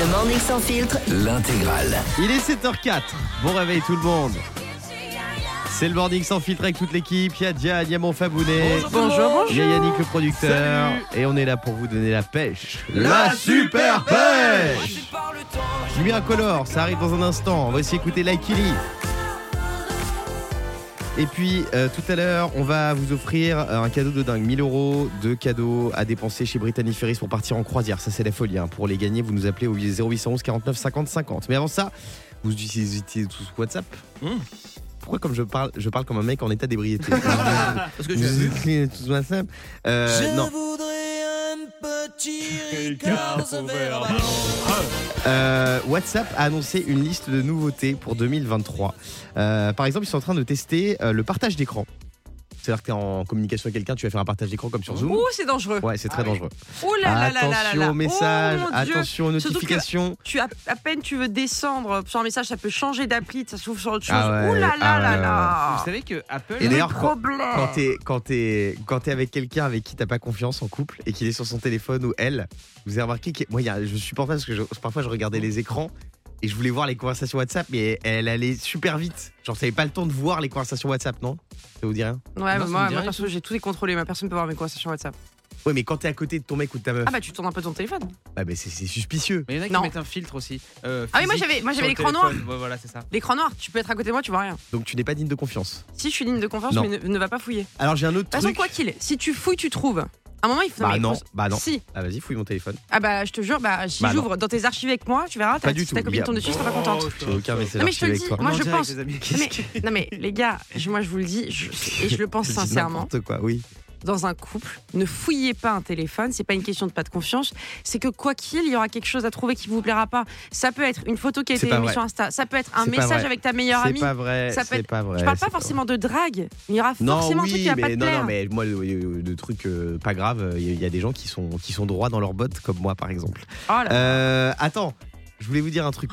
Le morning sans filtre. L'intégrale. Il est 7h04. Bon réveil tout le monde. C'est le morning sans filtre avec toute l'équipe. Il y a Diane, il y a mon Fabounet. Bonjour, Il y a Yannick le producteur. Et on est là pour vous donner la pêche. La super pêche Nuit incolore, ça arrive dans un instant. On va aussi écouter Like Lee. Et puis euh, tout à l'heure, on va vous offrir euh, un cadeau de dingue, 1000 euros de cadeaux à dépenser chez Brittany Ferries pour partir en croisière. Ça c'est la folie. hein. Pour les gagner, vous nous appelez au 0811 49 50 50. Mais avant ça, vous utilisez tous WhatsApp Pourquoi comme je parle, je parle comme un mec en état d'ébriété? Parce que Vous utilisez tous WhatsApp Euh, Non. Euh, WhatsApp a annoncé une liste de nouveautés pour 2023. Euh, par exemple, ils sont en train de tester euh, le partage d'écran. C'est-à-dire que tu es en communication avec quelqu'un, tu vas faire un partage d'écran comme sur Zoom. Ouh, c'est dangereux. Ouais, c'est très dangereux. Ouh là là là là là Attention là. aux messages, Oh, attention aux notifications. Tu as à peine tu veux descendre sur un message, ça peut changer d'appli, ça s'ouvre sur autre chose. Ah ouais, Ouh là là ah là ouais, là. Vous savez que Apple. Et d'ailleurs, quand, problème. quand t'es quand t'es quand t'es avec quelqu'un avec qui t'as pas confiance en couple et qu'il est sur son téléphone ou elle, vous avez remarqué que moi, il y a- je supporte pas parce que je- parfois je regardais les écrans et je voulais voir les conversations WhatsApp, mais elle allait super vite. Genre, t'avais pas le temps de voir les conversations WhatsApp, non? Ça vous dit rien? Ouais, Non, mais moi, moi perso, j'ai tout décontrôlé. Ma personne peut voir mes conversations WhatsApp. Ouais, mais quand t'es à côté de ton mec ou de ta meuf, Ah bah tu tournes un peu ton téléphone. ah bah c'est c'est suspicieux. Mais il y en a qui Non. mettent un filtre aussi. euh, Ah oui, moi, j'avais- moi, j'avais l'écran noir. Ouais, voilà, c'est ça. L'écran noir, tu peux être à côté de moi, tu vois rien. Donc tu n'es pas digne de confiance. Si je suis digne de confiance, Non. mais ne, ne va pas fouiller. De Alors j'ai un autre toute façon, truc. quoi qu'il est, si tu fouilles, tu trouves. À un moment, il faut. Bah non, faut- bah non. Si. Ah vas-y, fouille mon téléphone. Ah bah je te jure, bah si Bah j'ouvre dans tes archives avec moi, tu verras, ta, Pas du ta tout, copine il y a- tombe dessus, je serai pas contente. Oh, J'ai aucun message Non, mais je te le avec dis, toi. moi, je pense- les amis. Mais, non mais les gars, je- moi je vous le dis, je- et je le pense sincèrement, N'importe quoi, oui. Dans un couple, ne fouillez pas un téléphone, c'est pas une question de pas de confiance, c'est que quoi qu'il, il y aura quelque chose à trouver qui vous plaira pas. Ça peut être une photo qui a C'est été mise sur Insta, ça peut être un C'est message avec ta meilleure C'est amie. pas vrai, Ça peut c'est être- pas vrai. Je parle c'est pas forcément de drague, il y aura Non, forcément un truc oui, qui va mais pas te non, plaire. non, mais moi, le, le- truc euh, pas grave, il y, a des gens qui sont, qui sont droits dans leurs bottes, comme moi, par exemple. Oh là. Euh, attends, je voulais vous dire un truc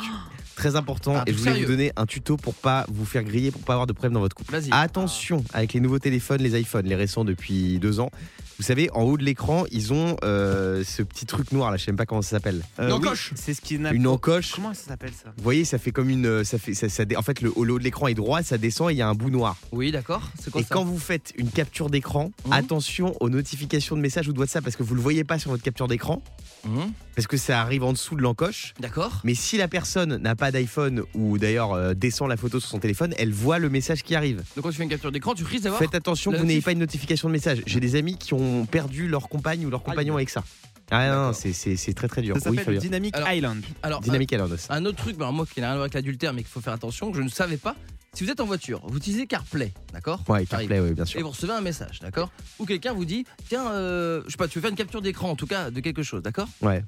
très important Ah, et je voulais sérieux. vous donner un tuto pour pas vous faire griller, pour pas avoir de problème dans votre couple. Vas-y. Attention avec les nouveaux téléphones, les iPhones, les récents depuis deux ans. Vous savez, en haut de l'écran, ils ont euh, ce petit truc noir là, je sais même pas comment ça s'appelle. Euh, oui, oui, C'est ce qui n'a Une encoche. Comment ça s'appelle ça? Vous voyez, ça fait comme une, euh, ça fait, ça, en fait, le, le haut de l'écran est droit, ça descend et il y a un bout noir. Oui, d'accord. C'est quoi Et ça? quand vous faites une capture d'écran, Mhm. attention aux notifications de messages ou de WhatsApp parce que vous le voyez pas sur votre capture d'écran, Mhm. parce que ça arrive en dessous de l'encoche. D'accord. Mais si la personne n'a pas d'iPhone ou d'ailleurs euh, descend la photo sur son téléphone, elle voit le message qui arrive. Donc quand tu fais une capture d'écran, tu risques d'avoir. Faites attention que vous n'ayez pas une notification de message. J'ai des amis qui ont perdu leur compagne ou leur compagnon avec ça. Ah non, c'est- c'est c'est très très dur. Ça Oui, s'appelle. Dynamic Alors- Island. Alors, Dynamique Island. un, un autre truc, bah, moi qui n'a rien à voir avec l'adultère, mais qu'il faut faire attention, que je ne savais pas. Si vous êtes en voiture, vous utilisez CarPlay, d'accord Ouais. CarPlay, oui, bien Et sûr. vous recevez un message, d'accord Ou quelqu'un vous dit, tiens, euh, je sais pas, tu veux faire une capture d'écran, en tout cas, de quelque chose, d'accord Ouais.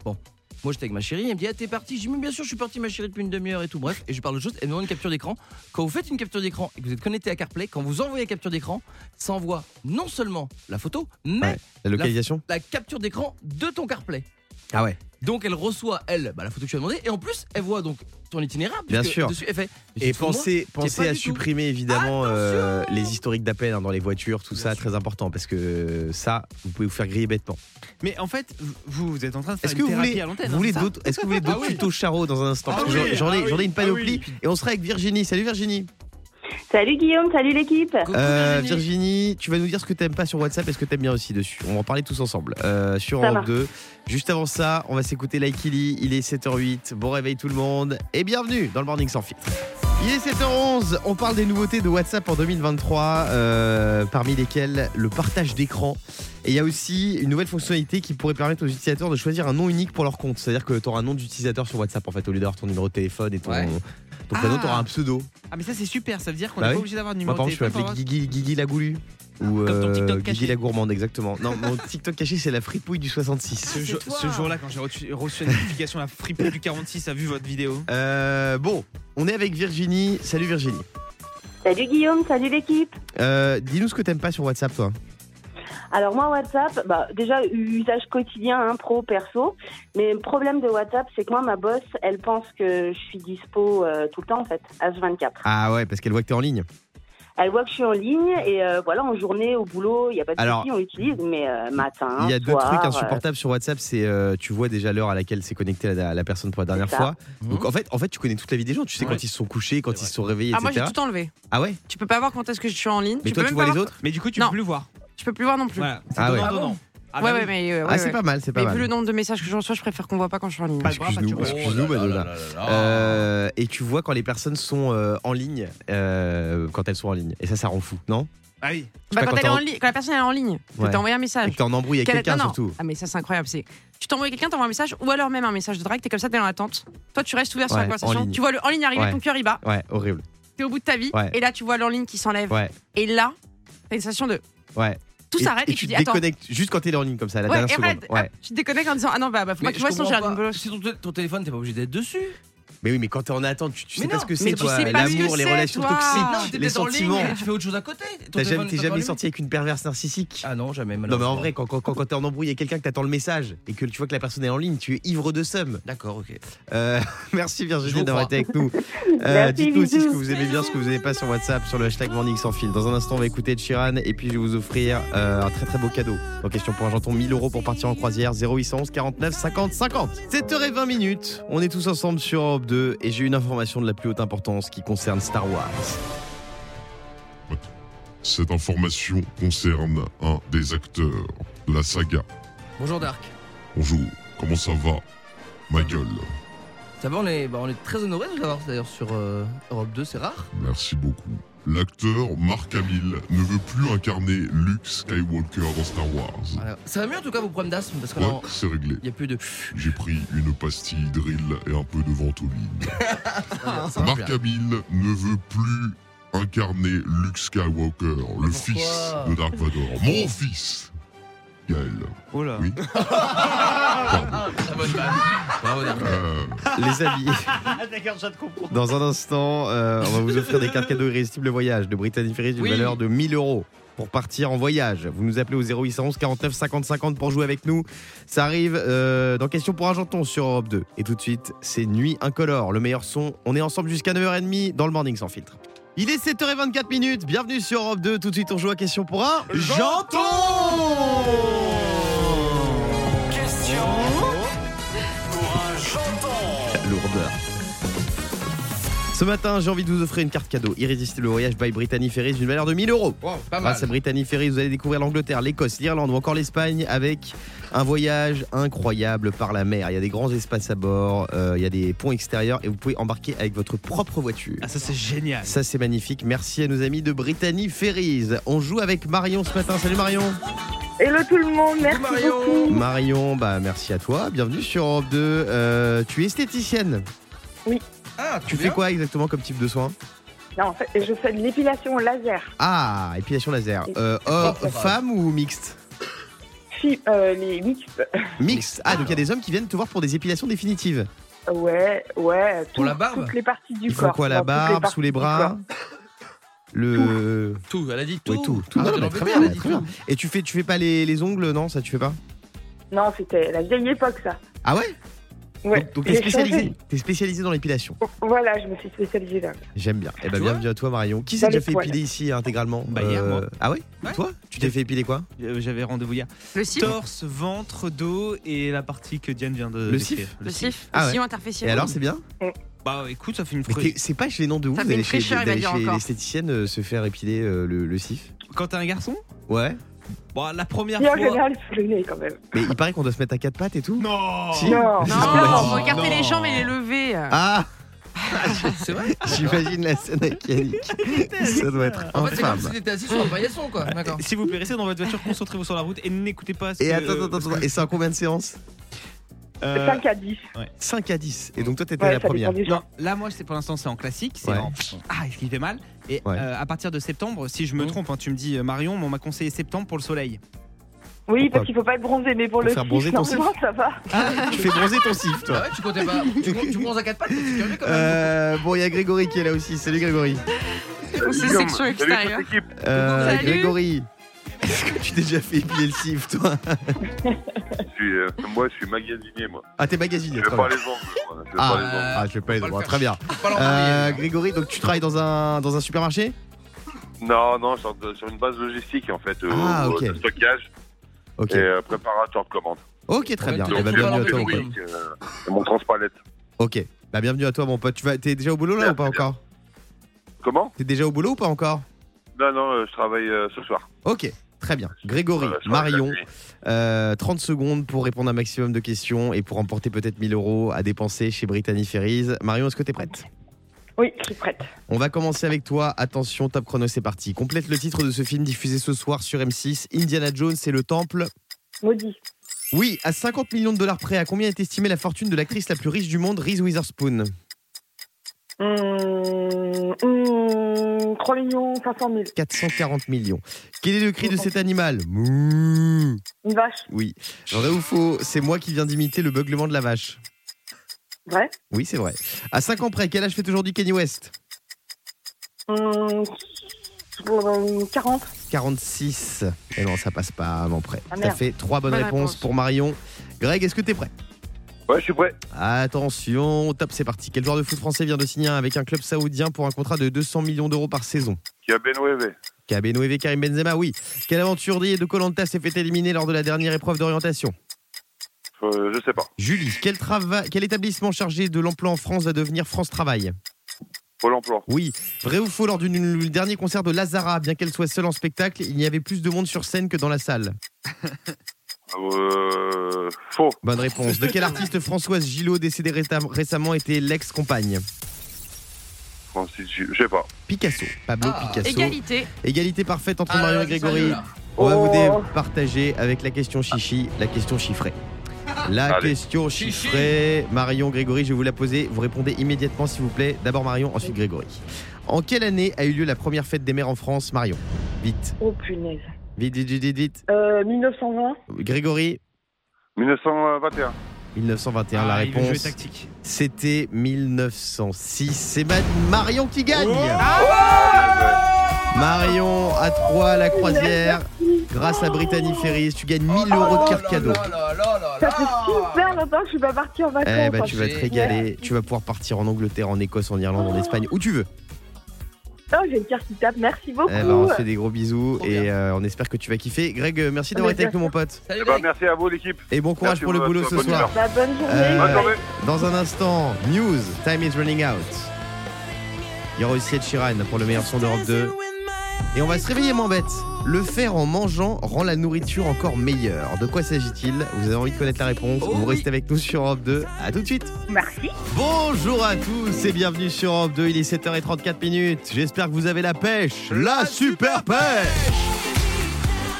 Moi, j'étais avec ma chérie, elle me dit, ah, t'es parti dis, mais bien sûr, je suis parti, ma chérie, depuis une demi-heure et tout. Bref, et je parle de choses, elle me demande une capture d'écran. Quand vous faites une capture d'écran et que vous êtes connecté à CarPlay, quand vous envoyez la capture d'écran, ça envoie non seulement la photo, mais Ouais. La localisation la capture d'écran de ton CarPlay. Ah ouais. Donc elle reçoit, elle, bah, la photo que tu as demandé, et en plus, elle voit donc ton itinéraire. Bien sûr. Dessus, elle fait, mais Et moi pensez, pas à tout. supprimer évidemment euh, les historiques d'appel hein, dans les voitures, tout ça, très important parce que ça, vous pouvez vous faire griller bêtement. Mais en fait, vous, vous êtes en train de faire Est-ce une que vous thérapie voulez, à l'antenne. vous hein, voulez c'est ça d'autres, est-ce que vous voulez d'autres Ah oui. tutos charreaux dans un instant Ah Parce que oui, j'en- j'en ai, ah j'en ai une panoplie ah oui. et on sera avec Virginie. Salut Virginie. Salut Guillaume, salut l'équipe. Euh, Virginie. Virginie, tu vas nous dire ce que t'aimes pas sur WhatsApp et ce que t'aimes bien aussi dessus. On va en parler tous ensemble euh, sur Ça Europe va. 2. Juste avant ça, on va s'écouter Laikili. Il est 7h08. Bon réveil tout le monde et bienvenue dans le Morning sans filtre. Il est 7h11. On parle des nouveautés de WhatsApp en 2023, euh, parmi lesquelles le partage d'écran. Et il y a aussi une nouvelle fonctionnalité qui pourrait permettre aux utilisateurs de choisir un nom unique pour leur compte. C'est-à-dire que tu auras un nom d'utilisateur sur WhatsApp en fait, au lieu d'avoir ton numéro de téléphone et ton, Ouais. Ton prénom, Ah. tu auras un pseudo. Ah, mais ça, c'est super. Ça veut dire qu'on Bah n'est oui. pas obligé d'avoir de Moi, numéro par de exemple, je peux téléphone. appeler pour avoir- Guigui, Guigui la goulue. Ou Comme ton euh, TikTok Guigui caché. la gourmande, exactement. Non, mon TikTok caché, c'est la fripouille du 66. Ce, c'est jour- toi. ce jour-là, quand j'ai reçu, reçu la notification, la fripouille du 46 a vu votre vidéo. Euh, bon, on est avec Virginie. Salut Virginie. Salut Guillaume, salut l'équipe. Euh, Dis-nous ce que t'aimes pas sur WhatsApp, toi. Alors moi WhatsApp, bah, déjà usage quotidien, hein, pro, perso. Mais le problème de WhatsApp, c'est que moi ma boss, elle pense que je suis dispo euh, tout le temps en fait, H24. Ah ouais, parce qu'elle voit que t'es en ligne. Elle voit que je suis en ligne et euh, voilà, en journée, au boulot, il n'y a pas de Alors, souci, on l'utilise, mais euh, matin, Il y a deux trucs euh, insupportables sur WhatsApp, c'est euh, tu vois déjà l'heure à laquelle s'est connectée la, la personne pour la dernière fois. Donc en fait, en fait, tu connais toute la vie des gens. Tu sais Ouais. quand ils se sont couchés, quand ils se sont réveillés, Ah, moi, j'ai etc. tout enlevé. Ah ouais? Tu peux pas voir quand est-ce que je suis en ligne. Mais tu toi, peux tu même vois pas les voir- autres? Mais du coup, tu Non. peux plus le voir. Tu peux plus voir non plus. Voilà. C'est Ah ouais. donnant, donnant. Ah, ouais, bah ouais, mais. euh, Ah, ouais, c'est ouais. pas mal, c'est pas Mais mal. vu le nombre de messages que je reçois, je préfère qu'on voit pas quand je suis en ligne. Pas grave, Excuse-nous, Excuse-nous, là là Madonna. là là là. Euh, et tu vois quand les personnes sont euh, en ligne, euh, quand elles sont en ligne. Et ça, ça rend fou, non? Ah oui. Bah, quand, quand elle est en- quand la personne est en ligne, Ouais. t'as envoyé un Et message. que t'es en embrouille avec quelqu'un surtout. Ah mais ça c'est incroyable, c'est tu t'envoies quelqu'un, t'envoies un message ou alors même un message de direct, t'es comme ça, t'es dans l'attente. Toi tu restes ouvert sur Ouais, la en conversation, ligne. tu vois le en ligne arriver, Ouais. ton cœur il bat, Ouais, horrible. t'es au bout de ta vie Ouais. et là tu vois l'en ligne qui s'enlève Ouais, et là t'as une sensation de ouais. tout s'arrête et, et, tu tu te attends. déconnectes juste quand t'es en ligne comme ça, à la Ouais, dernière et seconde. arrête, Ouais. tu te déconnectes en disant ah non bah, bah faut pas que je tu vois bolosse. Si ton, ton téléphone, t'es pas obligé d'être dessus. Mais oui, mais quand t'es en attente, tu, sais pas non, ce que c'est, tu toi. pas L'amour, les relations toi. toxiques, Ah, les sentiments. ligne, tu fais autre chose à côté. Jamais, t'es jamais pas sorti avec une perverse narcissique? Ah non, jamais. Non mais en vrai, quand, quand, quand, quand t'es en embrouille avec quelqu'un, que t'attends le message et que tu vois que la personne est en ligne, tu es ivre de seum. D'accord, ok. Euh, merci Virginie d'avoir été avec nous. Euh, Dites-nous aussi ce que vous aimez bien, ce que vous n'aimez pas sur WhatsApp, sur le hashtag Morning sans fil. Dans un instant, on va écouter de Chiran et puis je vais vous offrir euh, un très très beau cadeau. En question pour un janton 1000 euros pour partir en croisière 0811 49 50 50. 7h20 minutes, on est tous ensemble sur Europe 2 et j'ai une information de la plus haute importance qui concerne Star Wars. Cette information concerne un des acteurs de la saga. Bonjour Dark. Bonjour, comment ça va Ma gueule. Ça va, on est, bah, on est très honorés de vous avoir d'ailleurs sur euh, Europe 2, c'est rare. Merci beaucoup. L'acteur Mark Hamill ne veut plus incarner Luke Skywalker dans Star Wars. Voilà. Ça va mieux en tout cas vos problèmes d'asthme parce qu'il Ouais, c'est réglé. n'y a plus de. J'ai pris une pastille drill et un peu de ventoline. Mark. Hamill ne veut plus incarner Luke Skywalker, le pourquoi fils de Dark Vador. Mon fils Gaël. Oh là. Oui. Très bonne vanne. Bravo Dark. Euh, Les amis, D'accord, je te comprends. dans un instant, euh, on va vous offrir des cartes cadeaux irrésistibles voyage de Brittany Ferries d'une Oui. valeur de 1000 euros. Pour partir en voyage, vous nous appelez au 0811 49 50 50 pour jouer avec nous. Ça arrive euh, dans Question pour un janton sur Europe 2. Et tout de suite, c'est Nuit Incolore, le meilleur son. On est ensemble jusqu'à 9h30 dans le Morning sans filtre. Il est 7h24 minutes, bienvenue sur Europe 2. Tout de suite, on joue à Question pour un janton Ce matin, j'ai envie de vous offrir une carte cadeau irrésistible voyage by Brittany Ferries d'une valeur de 1000 euros. Wow, pas mal. Grâce à Brittany Ferries, vous allez découvrir l'Angleterre, l'Écosse, l'Irlande ou encore l'Espagne avec un voyage incroyable par la mer. Il y a des grands espaces à bord, euh, il y a des ponts extérieurs et vous pouvez embarquer avec votre propre voiture. Ah, ça, c'est génial. Ça, c'est magnifique. Merci à nos amis de Brittany Ferries. On joue avec Marion ce matin. Salut Marion. Hello tout le monde, merci Marion. beaucoup. Marion, bah merci à toi. Bienvenue sur Europe 2. Euh, tu es esthéticienne? Ah, Tu fais quoi exactement comme type de soin? Non, en fait, je fais de l'épilation laser. Ah, épilation laser. Euh, homme, femme ou mixte? Fi- euh, les mixtes. Mixte. Ah, donc il y a des hommes qui viennent te voir pour des épilations définitives. Ouais, ouais. Pour la barbe? Toutes les parties du Ils corps. font quoi La Dans toutes les barbe, parties sous les du bras corps. Le. Tout, elle a dit tout. Tout. tout. Ah, Non, t'es mais dans très bébé, bien, elle a dit très tout. bien. Et tu fais, tu fais pas les, les ongles, non Ça, tu fais pas? Non, c'était la vieille époque, ça. Ah ouais? Ouais. Donc, donc t'es J'ai spécialisé, changé. t'es spécialisé dans l'épilation. Voilà, je me suis spécialisée là. J'aime bien. Eh ben, bienvenue à toi, Marion. Qui s'est déjà fait épiler ici intégralement Bah, hier, moi. Ah ouais, Ouais. Toi Tu t'es fait épiler quoi Euh, J'avais rendez-vous hier. Le cif Torse, ventre, dos et la partie que Diane vient de. Le décrire. cif Le cif Ah Le ouais. sillon interfécial. Et alors, c'est bien Bah écoute, ça fait une Mais c'est pas chez les noms de ouf Ça fait d'aller une chez, fraîcheur, il va d'aller dire chez encore. l'esthéticienne euh, se faire épiler euh, le, le cif. Quand t'es un garçon? Ouais. Bon, la première en fois. général, quand même. Mais il paraît qu'on doit se mettre à quatre pattes et tout. Non Si. Non. Non, faut écarter les Non. jambes et les lever. Ah C'est vrai J'imagine la scène avec Yannick. Ça doit être En fait, c'est comme si t'étais assis sur un paillasson, quoi. D'accord. S'il vous plaît, restez dans votre voiture, concentrez-vous sur la route et n'écoutez pas ce Et que- attends, attends, attends, et c'est en combien de séances Euh, 5 à 10. 5 à 10. Et donc toi t'étais Ouais, la première. Non, là, moi, c'est pour l'instant, c'est en classique. C'est Ouais. en. Ah, est-ce qu'il fait mal Et Ouais. euh, à partir de septembre, si je me Mmh. trompe, hein, tu me dis euh, Marion, mais on m'a conseillé septembre pour le soleil. Oui, Pourquoi parce qu'il faut pas être bronzé, mais pour, Pour le faire bronzer ton ça va. Tu fais bronzer ton cif Ah toi. ouais, tu comptais pas. Tu, tu bronzes à quatre pattes, c'est curieux quand même. Euh, bon, il y a Grégory qui est là aussi. Salut Grégory. C'est section extérieure. Euh, Salut. Grégory. Est-ce que tu t'es déjà fait épiler le cif, toi Je suis, euh, moi, je suis magasinier, moi. Ah, t'es magasinier. Je fais très pas bien. les ongles. moi. Je fais Ah, pas les ah, je fais pas les droits. Très bien. Pas Euh. Grégory, donc tu travailles dans un, dans un supermarché Non, non, sur, sur une base logistique en fait, euh, Ah, ok. de stockage Ok, et euh, préparateur de commande. ok, très bien. Donc, Eh ben, vas bienvenue à toi, mon pote. Euh, mon transpalette. Ok, bah bienvenue à toi, mon pote. Tu vas, t'es déjà au boulot là ou pas encore Comment? T'es déjà au boulot ou pas encore? Non, non, euh, je travaille euh, ce soir. Ok, très bien. Grégory, Marion, la nuit. euh, 30 secondes pour répondre à un maximum de questions et pour emporter peut-être 1000 euros à dépenser chez Brittany Ferries. Marion, est-ce que t'es prête? Oui, je suis prête. On va commencer avec toi. Attention, top chrono, c'est parti. Complète le titre de ce film diffusé ce soir sur M6. Indiana Jones et le Temple. Maudit. Oui, à 50 millions de dollars près, à combien est estimée la fortune de l'actrice la plus riche du monde, Reese Witherspoon? Hum, hum, 3 millions 500 000. 440 millions. Quel est le cri de cet animal? Mouh. Une vache. Oui. Vrai ou faux C'est moi qui viens d'imiter le beuglement de la vache. Vrai? Oui, c'est vrai. À 5 ans près, quel âge fait aujourd'hui Kanye West? Euh, 40. 46. Et non, ça passe pas avant près. Ah, merde. fait trois bonnes Bonne réponses réponse. pour Marion. Greg, est-ce que t'es prêt? Ouais, je suis prêt. Attention, top, c'est parti. Quel joueur de foot français vient de signer avec un club saoudien pour un contrat de 200 millions d'euros par saison? Qui a Benouévé Kabenouévé Karim Benzema, oui. Quel aventurier de Colanta s'est fait éliminer lors de la dernière épreuve d'orientation? Euh, Je sais pas. Julie, quel, trava- quel établissement chargé de l'emploi en France va devenir France Travail? Pôle emploi. Oui. Vrai ou faux, lors du du dernier concert de Lazara, bien qu'elle soit seule en spectacle, il y avait plus de monde sur scène que dans la salle Euh, faux. Bonne réponse. De quel artiste Françoise Gillot, décédée récemment, était l'ex-compagne? Francis, je je sais pas. Picasso. Pablo Ah. Picasso. Égalité. Égalité parfaite entre Ah, Mario là, et Grégory. On va vous Oh. départager avec la question chichi, la question chiffrée. La Allez. question chiffrée, Marion, Grégory, je vais vous la poser. Vous répondez immédiatement, s'il vous plaît. D'abord Marion, ensuite Grégory. En quelle année a eu lieu la première fête des mères en France, Marion? Vite, Oh punaise. Vite, vite, vite, vite, vite. Euh, 1920. Grégory, 1921. 1921, la Ah, réponse. C'était 1906. C'est Ma- Marion qui gagne. Marion à 3 la croisière. Grâce à Brittany Ferries, tu gagnes 1000 euros de carte cadeau. Oh Ça fait super longtemps que je suis pas partie en vacances. Eh bah tu vas te régaler, tu vas pouvoir partir en Angleterre, en Écosse, en Irlande, en Espagne, où tu veux. Oh, j'ai une carte qui tape. Merci beaucoup. Eh ben, on te fait des gros bisous Trop et euh, on espère que tu vas kiffer. Greg, euh, merci d'avoir Mais été avec nous mon pote. Salut Eh ben, Greg. merci à vous, l'équipe. Et bon courage Merci pour le boulot ce bonne soir. Bah, bonne journée. Euh, Bonne journée. Dans un instant, news, time is running out. Il y aura aussi Ed Sheeran pour le meilleur son d'Europe 2. Et on va se réveiller moins bête. Le faire en mangeant rend la nourriture encore meilleure. De quoi s'agit-il Vous avez envie de connaître la réponse Oh Vous oui. restez avec nous sur Europe 2. À tout de suite. Merci. Bonjour à tous et bienvenue sur Europe 2. Il est 7h34 minutes. J'espère que vous avez la pêche. La super pêche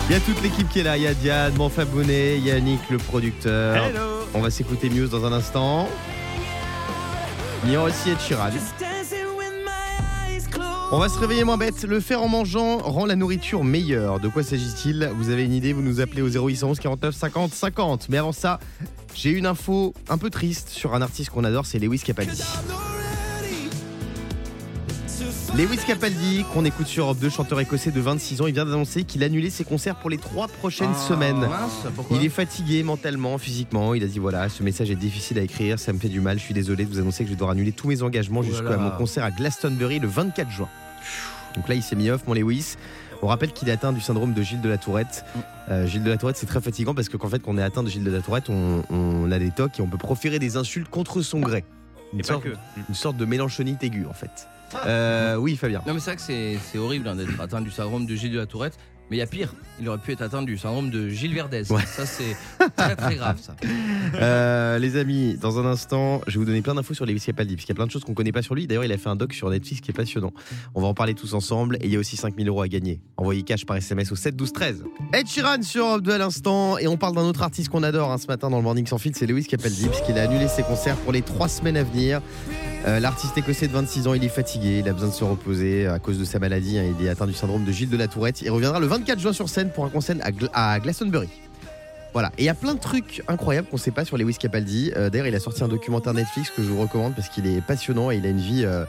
Il y a toute l'équipe qui est là. Il y a Diane, Manfab Bonnet, Yannick, le producteur. Hello On va s'écouter Muse dans un instant. Il y aussi Ed Sheeran. On va se réveiller moins bête. Le faire en mangeant rend la nourriture meilleure. De quoi s'agit-il Vous avez une idée Vous nous appelez au 0811 49 50 50. Mais avant ça, j'ai une info un peu triste sur un artiste qu'on adore, c'est Lewis Capaldi. Lewis Capaldi, qu'on écoute sur Europe 2, chanteur écossais de 26 ans, il vient d'annoncer qu'il annulait ses concerts pour les trois prochaines Ah, semaines. Mince, Il est fatigué mentalement, physiquement. Il a dit voilà, ce message est difficile à écrire, ça me fait du mal. Je suis désolé de vous annoncer que je vais devoir annuler tous mes engagements Oh jusqu'à mon concert à Glastonbury le 24 juin. Donc là, il s'est mis off, mon Lewis. On rappelle qu'il est atteint du syndrome de Gilles de la Tourette. Mm. Euh, Gilles de la Tourette, c'est très fatigant parce que qu'en fait, quand on est atteint de Gilles de la Tourette, on, on a des tocs et on peut proférer des insultes contre son gré. Une, sorte, que. une sorte de mélanchonite aiguë, en fait. Euh, oui, Fabien. Non mais c'est vrai que c'est c'est horrible hein, d'être atteint du syndrome de Gilles de la Tourette. Mais il y a pire, il aurait pu être atteint du syndrome de Gilles Verdez. Ouais. Ça c'est très très grave ça. Euh, les amis, dans un instant, je vais vous donner plein d'infos sur Lewis Capaldi, parce qu'il y a plein de choses qu'on connaît pas sur lui. D'ailleurs, il a fait un doc sur Netflix qui est passionnant. On va en parler tous ensemble. Et il y a aussi 5000 euros à gagner. Envoyez cash par SMS au 7 12 13. Ed Sheeran sur Europe 2 à l'instant. Et on parle d'un autre artiste qu'on adore hein, ce matin dans le Morning Sans Fil, c'est Lewis Capaldi, puisqu'il a annulé ses concerts pour les trois semaines à venir. Euh, L'artiste écossais de 26 ans, il est fatigué, il a besoin de se reposer à cause de sa maladie. hein. il est atteint du syndrome de Gilles de la Tourette. Il reviendra le 24 juin sur scène pour un concert à, Gl- à Glastonbury. Voilà, et il y a plein de trucs incroyables qu'on sait pas sur Lewis Capaldi. Euh, D'ailleurs, il a sorti un documentaire Netflix que je vous recommande parce qu'il est passionnant et il a une vie euh,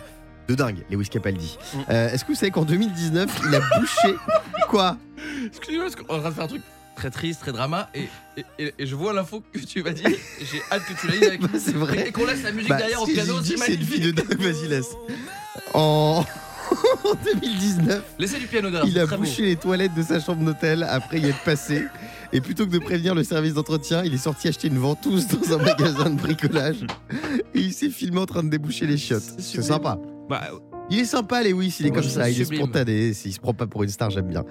de dingue, Lewis Capaldi. Mm. Est-ce que vous savez qu'en 2019, il a bouché? Quoi? Excusez-moi train de faire un truc très triste, très drama et, et, je vois l'info que tu vas dire. et J'ai hâte que tu la lises avec C'est vrai. Et qu'on laisse la musique Bah, derrière au piano, dit c'est une vie de dingue, vas-y laisse. En en 2019, Laissez du piano derrière. il a beau. bouché les toilettes de sa chambre d'hôtel après y être passé. Et plutôt que de prévenir le service d'entretien, il est sorti acheter une ventouse dans un magasin de bricolage. Et il s'est filmé en train de déboucher les chiottes. C'est sympa. Bah, Il est sympa, Lewis, il est comme c'est ça, il est spontané, il se prend pas pour une star, j'aime bien.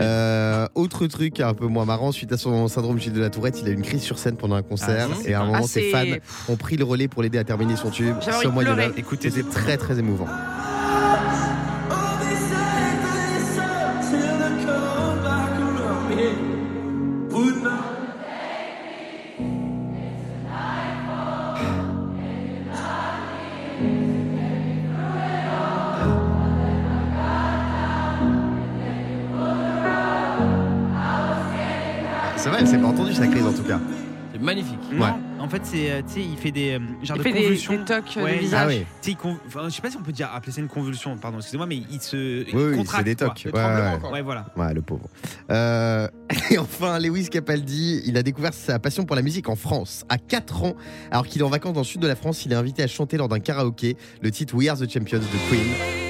Euh, autre truc un peu moins marrant, suite à son syndrome Gilles de la Tourette, il a eu une crise sur scène pendant un concert Ah, et à un moment Ah, ses c'est- fans ont pris le relais pour l'aider à terminer son tube. Écoutez, C'était très très émouvant. Magnifique. non, Ouais. en fait, c'est, euh, tu sais, il fait des euh, genres Il de fait des, convulsions. des tocs euh, Ouais, de il- visage. Ah oui, Tu sais, enfin, je sais pas si on peut dire appeler ça une convulsion, pardon, excusez-moi, mais il se il oui, oui, contracte, c'est des tocs. Ouais, ouais. Ouais, voilà. Ouais, le pauvre. Euh, et enfin, Lewis Capaldi, il a découvert sa passion pour la musique en France à 4 ans. Alors qu'il est en vacances dans le sud de la France, il est invité à chanter lors d'un karaoké le titre We Are the Champions de Queen.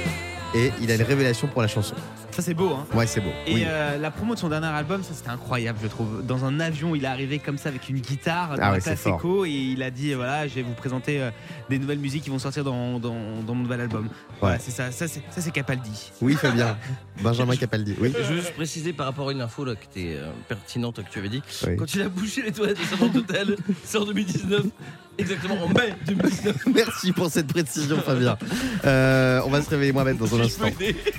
Et il a une révélation pour la chanson. Ça, c'est beau, hein. Ouais, c'est beau. Et Oui. euh, la promo de son dernier album, ça c'était incroyable, je trouve. Dans un avion, il est arrivé comme ça avec une guitare dans Ah la ouais, Echo et il a dit voilà, je vais vous présenter euh, des nouvelles musiques qui vont sortir dans, dans, dans mon nouvel album. Voilà, c'est ça, ça c'est ça, c'est Capaldi. Oui, Fabien. Benjamin Capaldi. Oui. Je veux juste préciser par rapport à une info là, qui était euh, pertinente que tu avais dit. Oui. Quand il a bouché les toilettes de chambre d'hôtel, c'est en 2019, exactement en mai 2019. Merci pour cette précision, Fabien. Euh, on va se réveiller moins bête dans un instant.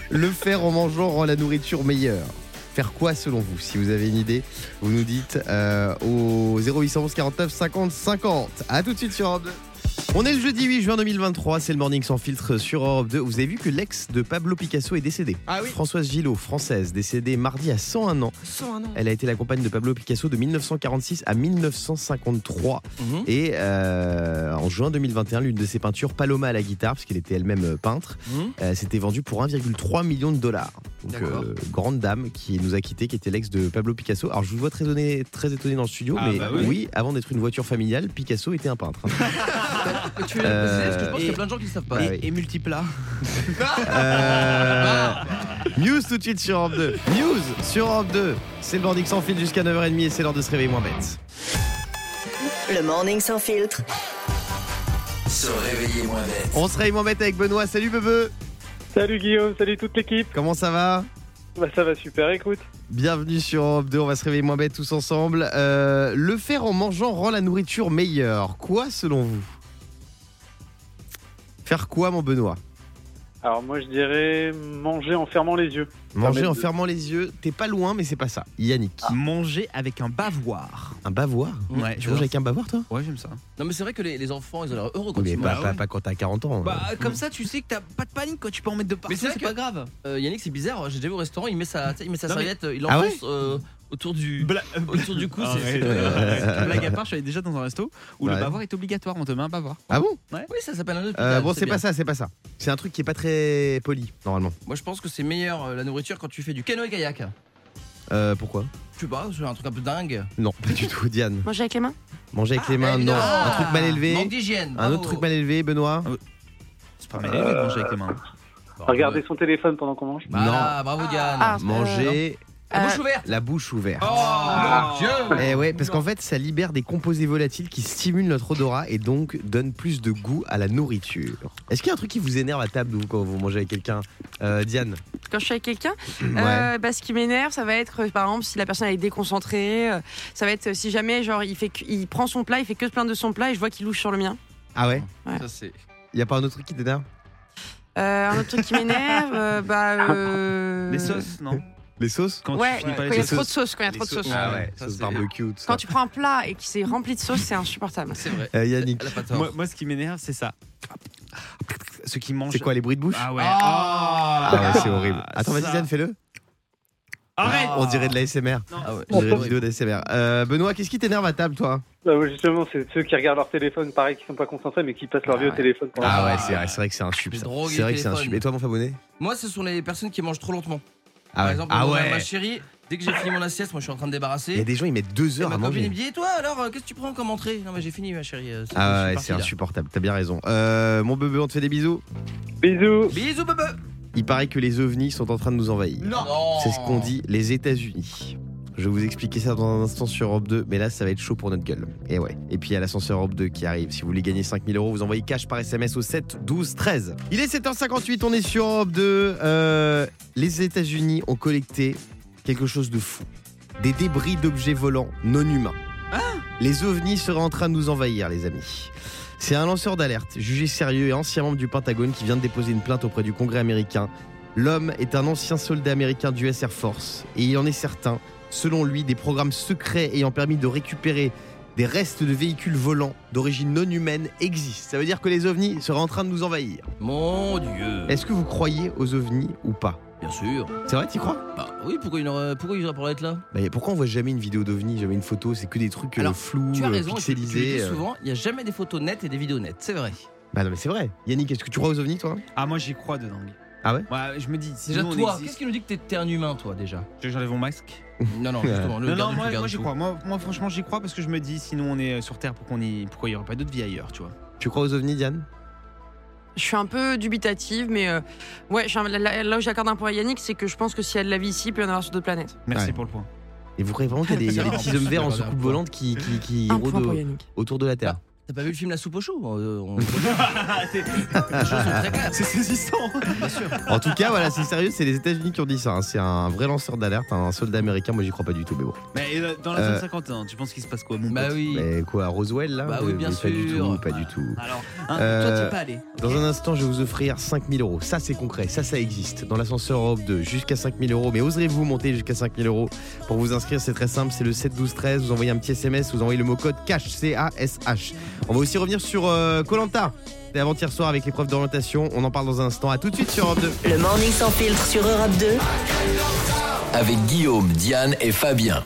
Le faire en mangeant rend la nourriture meilleure. Faire quoi selon vous Si vous avez une idée, vous nous dites euh, au 0811 49 50 50. A tout de suite sur Europe 2. On est le jeudi 8 juin 2023, c'est le morning sans filtre sur Europe 2. Vous avez vu que l'ex de Pablo Picasso est décédée. Ah oui. Françoise Gillot, française, décédée mardi à 101 ans. Elle a été la compagne de Pablo Picasso de 1946 à 1953. Mhm. Et euh, en juin 2021, l'une de ses peintures, Paloma à la guitare, puisqu'elle était elle-même euh, peintre, Mhm. euh, s'était vendue pour 1,3 million de dollars. Donc, euh, grande dame qui nous a quittés, qui était l'ex de Pablo Picasso. Alors, je vous vois très étonné, très étonné dans le studio, Ah mais bah oui. oui. avant d'être une voiture familiale, Picasso était un peintre. Tu veux le préciser Parce que je pense qu'il y a plein de gens qui ne savent pas. Et, et multiplat. Euh, News tout de suite sur Europe 2. News sur Europe 2. C'est le morning sans fil jusqu'à 9h30 et c'est l'heure de se réveiller moins bête. Le morning sans filtre. Se réveiller moins bête. On se réveille moins bête avec Benoît. Salut Bebe. Salut Guillaume, salut toute l'équipe. Comment ça va? Bah ça va super, écoute. Bienvenue sur Europe 2, on va se réveiller moins bête tous ensemble. Euh, le faire en mangeant rend la nourriture meilleure. Quoi selon vous? Faire quoi mon Benoît? Alors moi je dirais manger en fermant les yeux. Manger en de- fermant les yeux, t'es pas loin mais c'est pas ça. Yannick. Manger avec un bavoir. Un bavoir? Ouais, Tu manges avec un bavoir toi? Ouais, j'aime ça. Non, mais c'est vrai que les, les enfants, ils ont l'air heureux quand Mais ils pas, pas- pas quand t'as 40 ans. Bah, comme ça, tu sais que t'as pas de panique, quoi. Tu peux en mettre de partout, Mais c'est vrai c'est que- pas grave. Euh, Yannick, c'est bizarre. J'ai déjà vu au restaurant, il met sa, il met sa Non, mais- serviette, il Ah ouais? l'enfonce euh, autour du, Bla- autour du cou. c'est- Arrête, c'est-. Blague à part, je suis allé déjà dans un resto où Ouais. le bavoir est obligatoire. On te met un bavoir. Ah bon? Oui, ça s'appelle un autre. Euh, Bon, c'est pas ça, c'est pas ça. C'est un truc qui est pas très poli normalement. Moi, je pense que c'est meilleur euh, la nourriture quand tu fais du canoë-kayak. Euh, pourquoi? Je sais pas, c'est un truc un peu dingue. Non, pas du tout, Diane. Manger avec les mains? Manger avec Ah, les mains, non. Un truc mal élevé. Manque d'hygiène. Un autre truc mal élevé, Benoît C'est pas mal élevé de manger avec les mains. Regarder son téléphone pendant qu'on mange. Voilà, bravo Diane. Ah, Manger La bouche Euh, ouverte. la bouche ouverte. Oh mon dieu. Eh ouais, parce qu'en fait, ça libère des composés volatiles qui stimulent notre odorat et donc donnent plus de goût à la nourriture. Est-ce qu'il y a un truc qui vous énerve à table vous, quand vous mangez avec quelqu'un? Euh, Diane Quand je suis avec quelqu'un, Ouais. euh, bah, ce qui m'énerve, ça va être, par exemple, si la personne elle est déconcentrée, euh, ça va être si jamais, genre, il, fait que- il prend son plat, il fait que se plaindre de son plat et je vois qu'il louche sur le mien. Ah ouais? Ça, c'est. Il y a pas un autre truc qui t'énerve? Euh, un autre truc qui m'énerve, euh, bah. euh, Les sauces, non? Les sauces Quand Ouais, tu finis pas quand les il y a sauces. trop de sauce, quand il y a trop de sauce. sauces. Ah Ah ouais, ça, sauce c'est- barbecue, tout ça. Quand tu prends un plat et qu'il s'est rempli de sauce, c'est insupportable. C'est vrai. Euh, Yannick, Elle a pas tort. Moi, moi, ce qui m'énerve, c'est ça. Ceux qui mangent. c'est quoi les bruits de bouche Ah ouais. Ah. Ah ouais, c'est horrible. Attends, vas-y, ça. Fais-le. Arrête On dirait de l'ASMR. Ah ouais. On dirait une vidéo d'ASMR. Euh, Benoît, qu'est-ce qui t'énerve à table, toi? Bah, ouais, justement, c'est ceux qui regardent leur téléphone, pareil, qui sont pas concentrés, mais qui passent leur vie au téléphone. pendant- Ah ouais, c'est vrai, c'est vrai que c'est un sub. Les ça. drogues et C'est vrai que c'est un téléphone. sub. Et toi, mon abonné Moi, ce sont les personnes qui mangent trop lentement. Ah Par ouais. exemple, Ah ma- ouais. ma chérie, dès que j'ai fini mon assiette, moi je suis en train de Il y a débarrasser. des gens, ils mettent deux Et heures ma à copine manger. me dit Et toi alors, euh, qu'est-ce que tu prends comme entrée? Non, mais j'ai fini, ma chérie. euh, c'est- je Ah suis ouais, parti, c'est là. insupportable. T'as bien raison. Euh, mon bébé, on te fait des bisous. Bisous. Bisous, bebe Il paraît que les ovnis sont en train de nous envahir. Non. C'est ce qu'ont dit les États-Unis. Je vais vous expliquer ça dans un instant sur Europe 2, mais là ça va être chaud pour notre gueule. Et ouais. Et puis il y a l'ascenseur Europe 2 qui arrive. Si vous voulez gagner 5000 euros, vous envoyez cash par SMS au 7 12 13. Il est 7h58, on est sur Europe 2. Euh, les États-Unis ont collecté quelque chose de fou. Des débris d'objets volants non humains. Les ovnis seraient en train de nous envahir, les amis. C'est un lanceur d'alerte, jugé sérieux et ancien membre du Pentagone qui vient de déposer une plainte auprès du Congrès américain. L'homme est un ancien soldat américain du US Air Force et il en est certain, selon lui, des programmes secrets ayant permis de récupérer des restes de véhicules volants d'origine non humaine existent. Ça veut dire que les ovnis seraient en train de nous envahir. Mon Dieu. Est-ce que vous croyez aux ovnis ou pas? Bien sûr. C'est vrai, t'y crois? Bah oui, pourquoi il aurait, pourquoi il être là? Bah, Pourquoi on voit jamais une vidéo d'ovni, jamais une photo? C'est que des trucs euh, Alors, flous, Tu as euh, raison, je- je le pixelisés. dis euh. souvent, il n'y a jamais des photos nettes et des vidéos nettes, c'est vrai. Bah non mais c'est vrai. Yannick, est-ce que tu crois aux ovnis toi? Ah, moi j'y crois de dingue. Ah ouais? Je me dis, Déjà toi, qu'est-ce qui nous dit que t'es- un humain toi déjà? Tu veux que J'enlève mon masque Non, non, justement, le Non, non, moi, moi j'y crois. Moi, moi, franchement, j'y crois parce que je me dis, sinon on est sur Terre, pourquoi, il n'y aurait pas d'autre vie ailleurs, tu vois Tu crois aux ovnis, Diane? Je suis un peu dubitative, mais euh, ouais, là, là où j'accorde un point à Yannick, c'est que je pense que s'il y a de la vie ici, il peut y en avoir sur d'autres planètes. Merci Ouais. pour le point. Et vous croyez vraiment qu'il y a des, petits hommes verts en soucoupe volante qui, qui, qui rôdent autour de la Terre T'as pas vu le film La soupe au chou Euh, on- Les choses sont très claires. C'est saisissant Bien sûr. En tout cas, voilà, c'est sérieux, c'est les États-Unis qui ont dit ça. hein. C'est un vrai lanceur d'alerte, un soldat américain. Moi, j'y crois pas du tout, mais bon. Mais euh, dans la Euh, zone 51, tu penses qu'il se passe quoi, mon Bah pote oui. Mais quoi, à Roswell là Bah oui, Mais bien Pas du sûr. tout, pas du tout. Alors, hein, Euh, toi, t'y es pas allé. Dans un instant, je vais vous offrir 5000 euros. Ça, c'est concret. Ça, ça existe. Dans l'ascenseur Europe 2, jusqu'à 5000 euros. Mais oserez-vous monter jusqu'à 5000 euros Pour vous inscrire, c'est très simple. C'est le 7 12 13. Vous envoyez un petit SMS. Vous envoyez le mot code CASH. C-A-S-H. On va aussi revenir sur Colanta. C'était avant-hier soir avec l'épreuve d'orientation. On en parle dans un instant. À tout de suite sur Europe 2. Le morning sans filtre sur Europe 2. Avec Guillaume, Diane et Fabien.